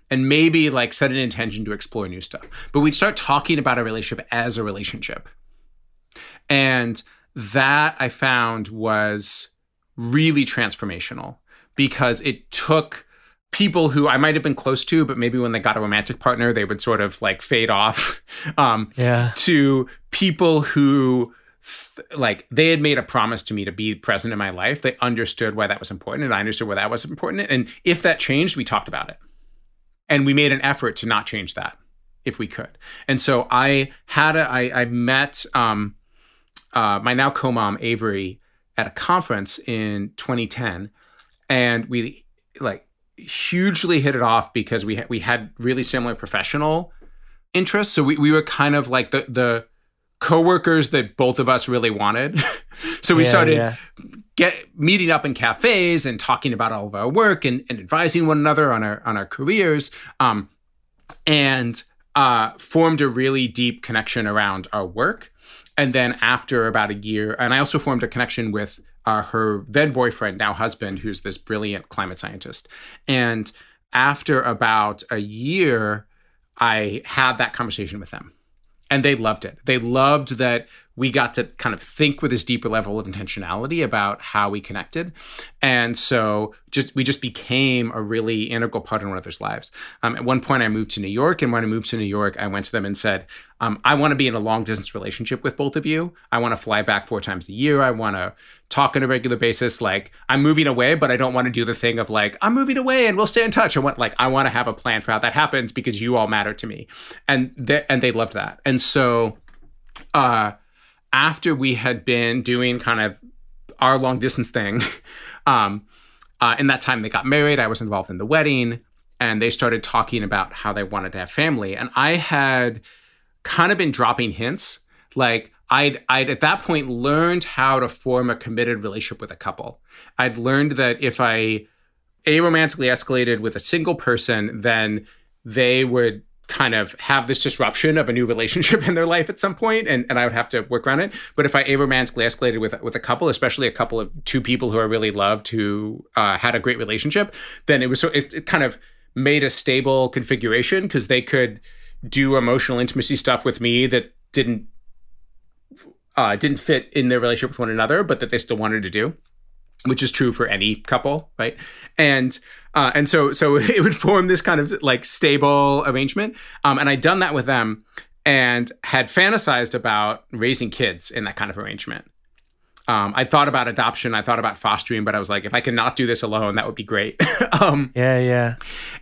and maybe like set an intention to explore new stuff. But we'd start talking about a relationship as a relationship. And that I found was really transformational because it took people who I might have been close to, but maybe when they got a romantic partner, they would sort of like fade off um, yeah. to people who like they had made a promise to me to be present in my life. They understood why that was important, and I understood why that was important. And if that changed, we talked about it, and we made an effort to not change that if we could. And so I had a I, I met um, uh, my now co-mom Avery at a conference in 2010, and we like hugely hit it off because we ha- we had really similar professional interests. So we we were kind of like the the coworkers that both of us really wanted. so we yeah, started yeah. get meeting up in cafes and talking about all of our work and, and advising one another on our on our careers. Um, and uh, formed a really deep connection around our work. And then after about a year, and I also formed a connection with uh, her then boyfriend, now husband, who's this brilliant climate scientist. And after about a year, I had that conversation with them and they loved it. They loved that we got to kind of think with this deeper level of intentionality about how we connected, and so just we just became a really integral part in one another's lives. Um, at one point, I moved to New York, and when I moved to New York, I went to them and said, um, "I want to be in a long distance relationship with both of you. I want to fly back four times a year. I want to talk on a regular basis. Like I'm moving away, but I don't want to do the thing of like I'm moving away and we'll stay in touch. I want like I want to have a plan for how that happens because you all matter to me, and they, and they loved that, and so." uh after we had been doing kind of our long distance thing, um, uh, in that time they got married. I was involved in the wedding, and they started talking about how they wanted to have family. And I had kind of been dropping hints, like I'd I'd at that point learned how to form a committed relationship with a couple. I'd learned that if I aromantically escalated with a single person, then they would kind of have this disruption of a new relationship in their life at some point and, and I would have to work around it. But if I aromantically escalated with with a couple, especially a couple of two people who I really loved who uh, had a great relationship, then it was so it, it kind of made a stable configuration because they could do emotional intimacy stuff with me that didn't uh, didn't fit in their relationship with one another, but that they still wanted to do, which is true for any couple, right? And uh, and so so it would form this kind of like stable arrangement. Um, and I'd done that with them and had fantasized about raising kids in that kind of arrangement. Um, I thought about adoption, I thought about fostering, but I was like, if I cannot do this alone, that would be great. um, yeah, yeah.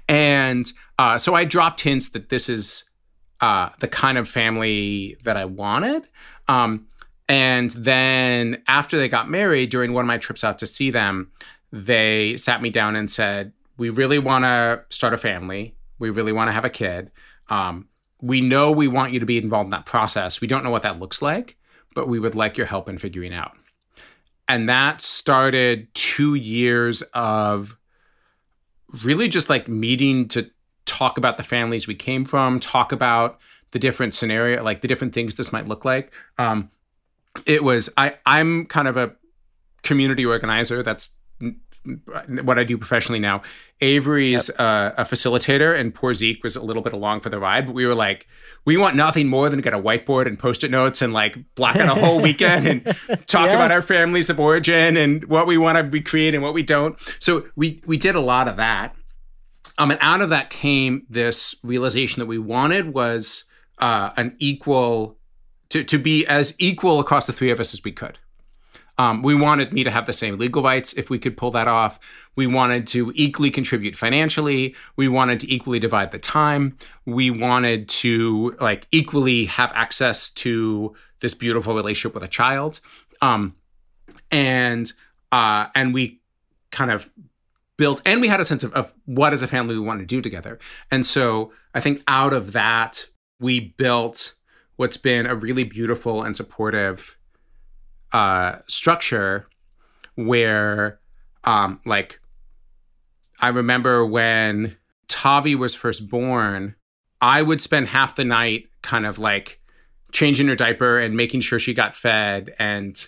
And uh, so I dropped hints that this is uh, the kind of family that I wanted. Um, and then after they got married, during one of my trips out to see them, they sat me down and said, we really want to start a family. We really want to have a kid. Um, we know we want you to be involved in that process. We don't know what that looks like, but we would like your help in figuring out. And that started two years of really just like meeting to talk about the families we came from, talk about the different scenario, like the different things this might look like. Um, it was I I'm kind of a community organizer. That's what I do professionally now. Avery's yep. uh, a facilitator, and poor Zeke was a little bit along for the ride. But we were like, we want nothing more than to get a whiteboard and post-it notes and like block out a whole weekend and talk yes. about our families of origin and what we want to recreate and what we don't. So we we did a lot of that. Um, and out of that came this realization that we wanted was uh, an equal to to be as equal across the three of us as we could. Um, we wanted me to have the same legal rights if we could pull that off. We wanted to equally contribute financially. We wanted to equally divide the time. We wanted to like equally have access to this beautiful relationship with a child. Um, and uh, and we kind of built and we had a sense of, of what as a family we want to do together. And so I think out of that we built what's been a really beautiful and supportive uh, structure where, um, like, I remember when Tavi was first born, I would spend half the night kind of like changing her diaper and making sure she got fed and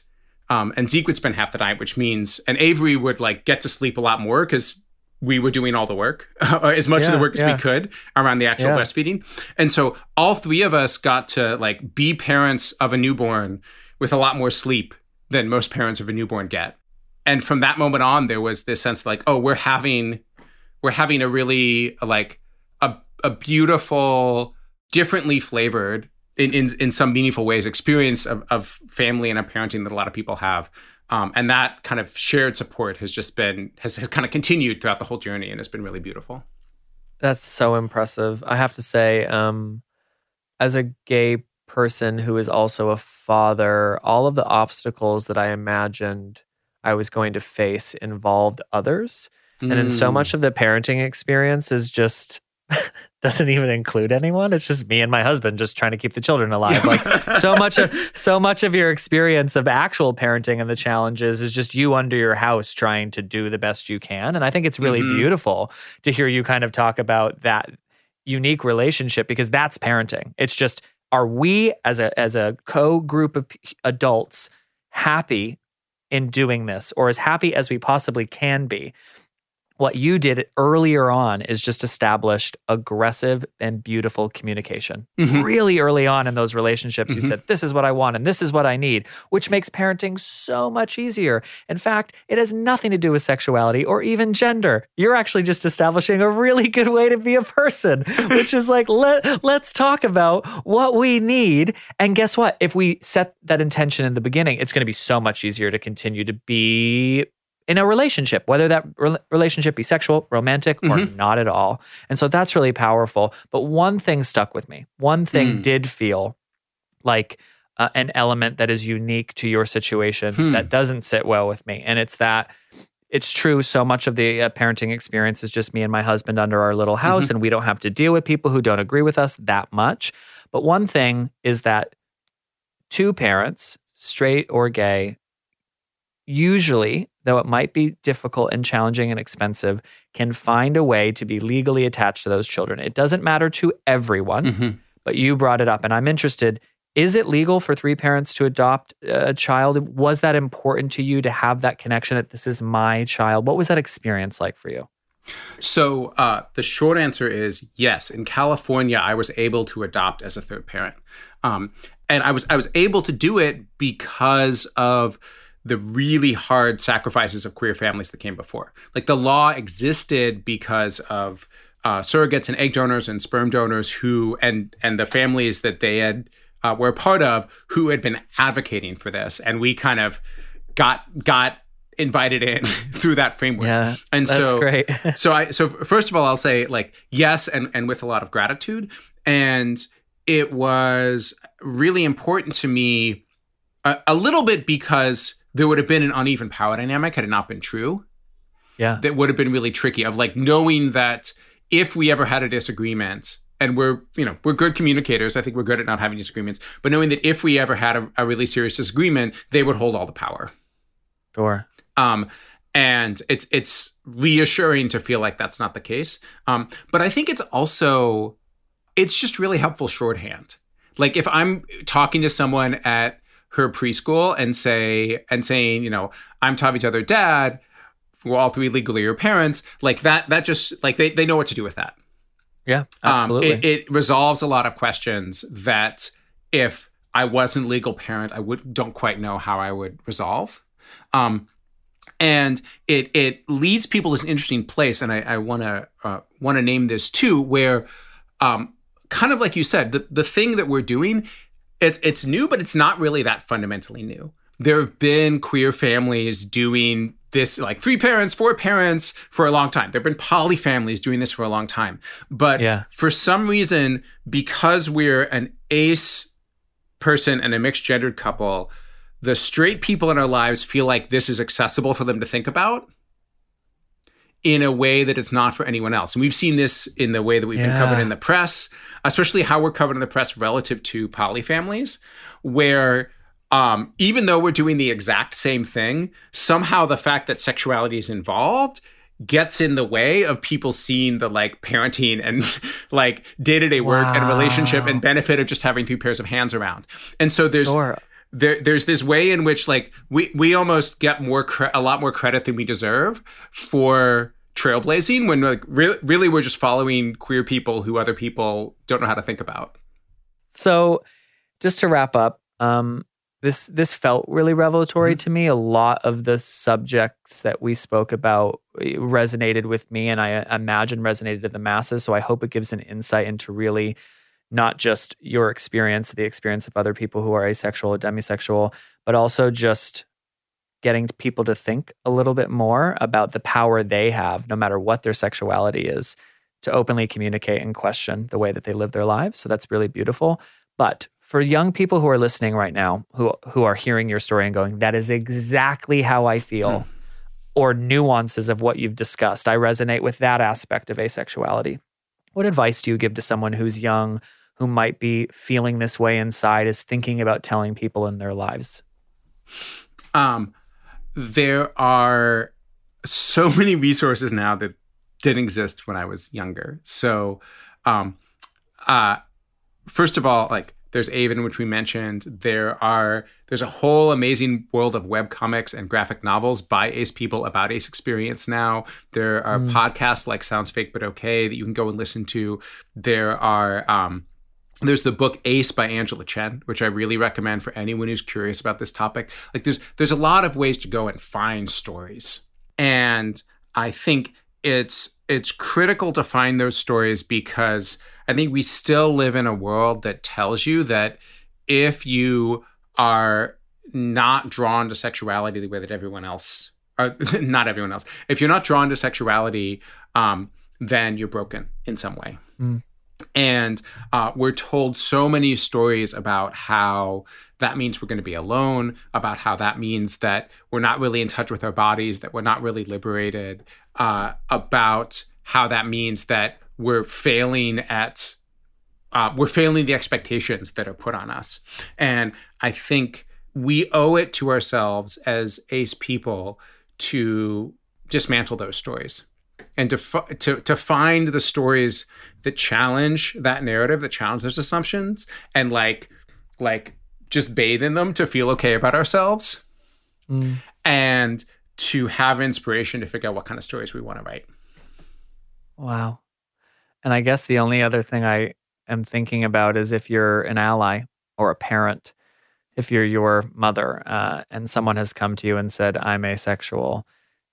um, and Zeke would spend half the night, which means and Avery would like get to sleep a lot more because we were doing all the work, as much yeah, of the work as yeah. we could around the actual yeah. breastfeeding. And so all three of us got to like be parents of a newborn with a lot more sleep than most parents of a newborn get. And from that moment on, there was this sense like, oh, we're having we're having a really like a a beautiful, differently flavored in, in, in some meaningful ways experience of, of family and of parenting that a lot of people have. Um, and that kind of shared support has just been has, has kind of continued throughout the whole journey and it's been really beautiful. That's so impressive. I have to say um, as a gay person who is also a father all of the obstacles that i imagined i was going to face involved others mm. and then so mm. much of the parenting experience is just doesn't even include anyone. It's just me and my husband just trying to keep the children alive. Like so much of so much of your experience of actual parenting and the challenges is just you under your house trying to do the best you can. And I think it's really mm-hmm. beautiful to hear you kind of talk about that unique relationship because that's parenting. It's just are we as a as a co-group of adults happy in doing this or as happy as we possibly can be what you did earlier on is just established aggressive and beautiful communication. Mm-hmm. Really early on in those relationships, mm-hmm. you said, This is what I want and this is what I need, which makes parenting so much easier. In fact, it has nothing to do with sexuality or even gender. You're actually just establishing a really good way to be a person, which is like, let, let's talk about what we need. And guess what? If we set that intention in the beginning, it's going to be so much easier to continue to be in a relationship, whether that re- relationship be sexual, romantic, or mm-hmm. not at all. And so that's really powerful. But one thing stuck with me. One thing mm. did feel like uh, an element that is unique to your situation hmm. that doesn't sit well with me. And it's that it's true. So much of the uh, parenting experience is just me and my husband under our little house, mm-hmm. and we don't have to deal with people who don't agree with us that much. But one thing is that two parents, straight or gay, usually, though it might be difficult and challenging and expensive, can find a way to be legally attached to those children. It doesn't matter to everyone, mm-hmm. but you brought it up, and I'm interested. Is it legal for three parents to adopt a child? Was that important to you to have that connection that this is my child? What was that experience like for you? So uh, the short answer is yes. In California, I was able to adopt as a third parent, um, and I was I was able to do it because of the really hard sacrifices of queer families that came before. Like the law existed because of uh, surrogates and egg donors and sperm donors who and and the families that they had uh, were a part of who had been advocating for this, and we kind of got got invited in through that framework. Yeah, and that's so great. so I so first of all, I'll say like yes, and and with a lot of gratitude, and it was really important to me a, a little bit because there would have been an uneven power dynamic had it not been true. Yeah. That would have been really tricky of like knowing that if we ever had a disagreement, and we're, you know, we're good communicators. I think we're good at not having disagreements, but knowing that if we ever had a, a really serious disagreement, they would hold all the power. Sure. Um, and it's it's reassuring to feel like that's not the case. Um, but I think it's also it's just really helpful shorthand. Like if I'm talking to someone at her preschool and say and saying, you know, I'm Tavi's other dad. we're all three legally your parents, like that that just like they they know what to do with that. Yeah, absolutely. Um, it, it resolves a lot of questions that if I wasn't legal parent, I would don't quite know how I would resolve. Um, and it it leads people to an interesting place, and I I want to uh, want to name this too, where um, kind of like you said, the the thing that we're doing, it's it's new, but it's not really that fundamentally new. There have been queer families doing this like three parents, four parents for a long time. There have been poly families doing this for a long time. But yeah. for some reason, because we're an ace person and a mixed gendered couple, the straight people in our lives feel like this is accessible for them to think about in a way that it's not for anyone else. And we've seen this in the way that we've yeah. been covered in the press, especially how we're covered in the press relative to poly families, where um, even though we're doing the exact same thing, somehow the fact that sexuality is involved gets in the way of people seeing the like parenting and like day-to-day work wow. and relationship and benefit of just having three pairs of hands around. And so there's sure. There there's this way in which like we we almost get more cre- a lot more credit than we deserve for trailblazing when like re- really we're just following queer people who other people don't know how to think about. So just to wrap up, um, this this felt really revelatory mm-hmm. to me. A lot of the subjects that we spoke about eh, resonated with me, and I imagine resonated to the masses. So I hope it gives an insight into really not just your experience, the experience of other people who are asexual or demisexual, but also just getting people to think a little bit more about the power they have, no matter what their sexuality is, to openly communicate and question the way that they live their lives. So that's really beautiful. But for young people who are listening right now, who who are hearing your story and going, "That is exactly how I feel," hmm. or nuances of what you've discussed, I resonate with that aspect of asexuality. What advice do you give to someone who's young, who might be feeling this way inside, is thinking about telling people in their lives? Um, there are so many resources now that didn't exist when I was younger. So, um, uh, first of all, like there's Aven, which we mentioned. There are there's a whole amazing world of web comics and graphic novels by ace people about ace experience now. There are mm. podcasts like Sounds Fake But Okay that you can go and listen to. There are um, there's the book Ace by Angela Chen, which I really recommend for anyone who's curious about this topic. Like there's there's a lot of ways to go and find stories. And I think it's it's critical to find those stories because I think we still live in a world that tells you that if you are not drawn to sexuality the way that everyone else, or not everyone else, if you're not drawn to sexuality, um, then you're broken in some way. Mm. And uh, we're told so many stories about how that means we're going to be alone, about how that means that we're not really in touch with our bodies, that we're not really liberated, uh, about how that means that we're failing at uh, we're failing the expectations that are put on us. And i think we owe it to ourselves as ace people to dismantle those stories and to, to, to find the stories that challenge that narrative that challenge those assumptions and like like just bathe in them to feel okay about ourselves. Mm. and to have inspiration to figure out what kind of stories we want to write. Wow. And I guess the only other thing I am thinking about is if you're an ally or a parent, if you're your mother uh, and someone has come to you and said, I'm asexual,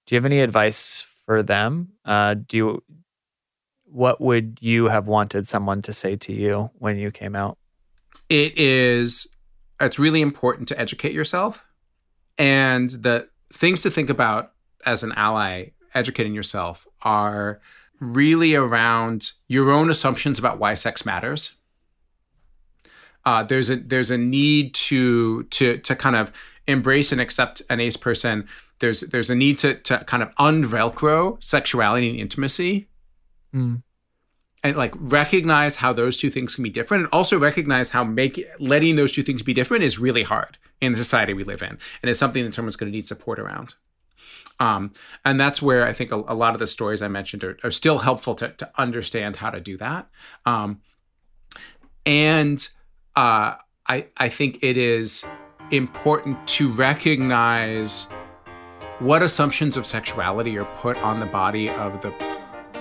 do you have any advice for them? Uh, do you, what would you have wanted someone to say to you when you came out? It is, it's really important to educate yourself. And the things to think about as an ally, educating yourself, are really around your own assumptions about why sex matters. Uh, there's a there's a need to to to kind of embrace and accept an ace person. There's there's a need to to kind of unvelcro sexuality and intimacy, mm. and like recognize how those two things can be different, and also recognize how make letting those two things be different is really hard in the society we live in, and it's something that someone's going to need support around. Um, and that's where I think a, a, lot of the stories I mentioned are, are still helpful to, to, understand how to do that. Um, and uh, I, I think it is important to recognize what assumptions of sexuality are put on the body of the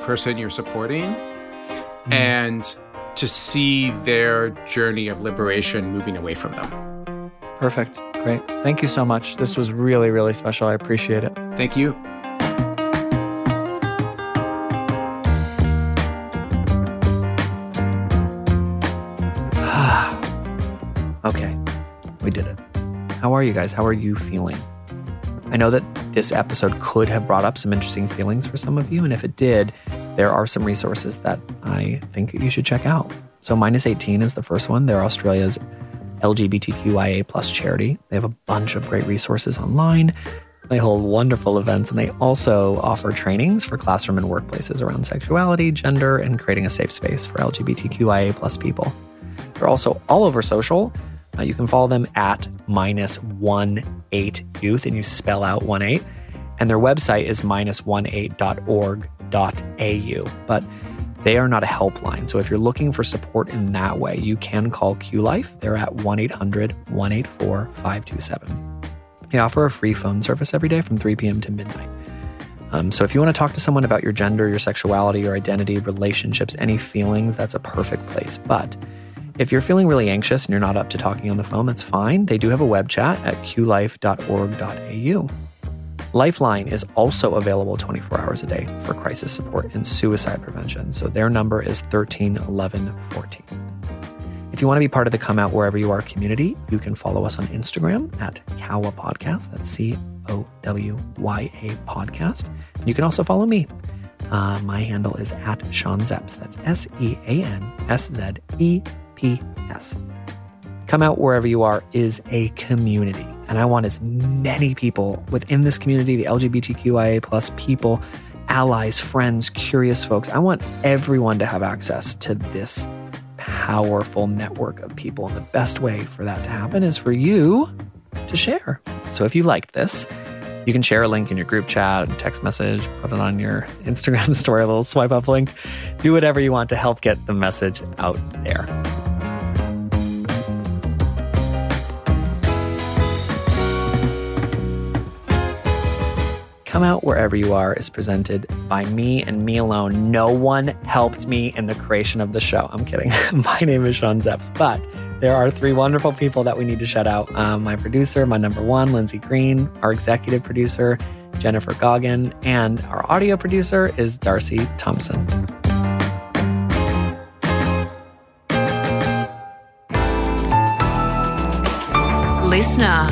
person you're supporting mm. and to see their journey of liberation moving away from them. Perfect. Great. Thank you so much. This was really, really special. I appreciate it. Thank you. okay. We did it. How are you guys? How are you feeling? I know that this episode could have brought up some interesting feelings for some of you. And if it did, there are some resources that I think you should check out. So, Minus 18 is the first one. They're Australia's LGBTQIA plus charity. They have a bunch of great resources online. They hold wonderful events and they also offer trainings for classroom and workplaces around sexuality, gender, and creating a safe space for LGBTQIA plus people. They're also all over social. Uh, you can follow them at minus one eight youth and you spell out one eight. And their website is minus one eight.org au. But they are not a helpline. So if you're looking for support in that way, you can call Q Life. They're at 1 800 184 527. They offer a free phone service every day from 3 p.m. to midnight. Um, so if you want to talk to someone about your gender, your sexuality, your identity, relationships, any feelings, that's a perfect place. But if you're feeling really anxious and you're not up to talking on the phone, that's fine. They do have a web chat at qlife.org.au. Lifeline is also available 24 hours a day for crisis support and suicide prevention. So their number is 13 11 14. If you want to be part of the Come Out Wherever You Are community, you can follow us on Instagram at Cowya Podcast. That's C O W Y A Podcast. You can also follow me. Uh, my handle is at Sean Szeps. That's S E A N S Z E P S. Come Out Wherever You Are is a community. And I want as many people within this community, the LGBTQIA plus people, allies, friends, curious folks. I want everyone to have access to this powerful network of people. And the best way for that to happen is for you to share. So if you liked this, you can share a link in your group chat, text message, put it on your Instagram story, a little swipe up link. Do whatever you want to help get the message out there. Come Out Wherever You Are is presented by me and me alone. No one helped me in the creation of the show. I'm kidding. my name is Sean Szeps, but there are three wonderful people that we need to shout out. Um, my producer, my number one, Lindsay Green, our executive producer, Jennifer Goggin, and our audio producer is Darcy Thompson. Listener.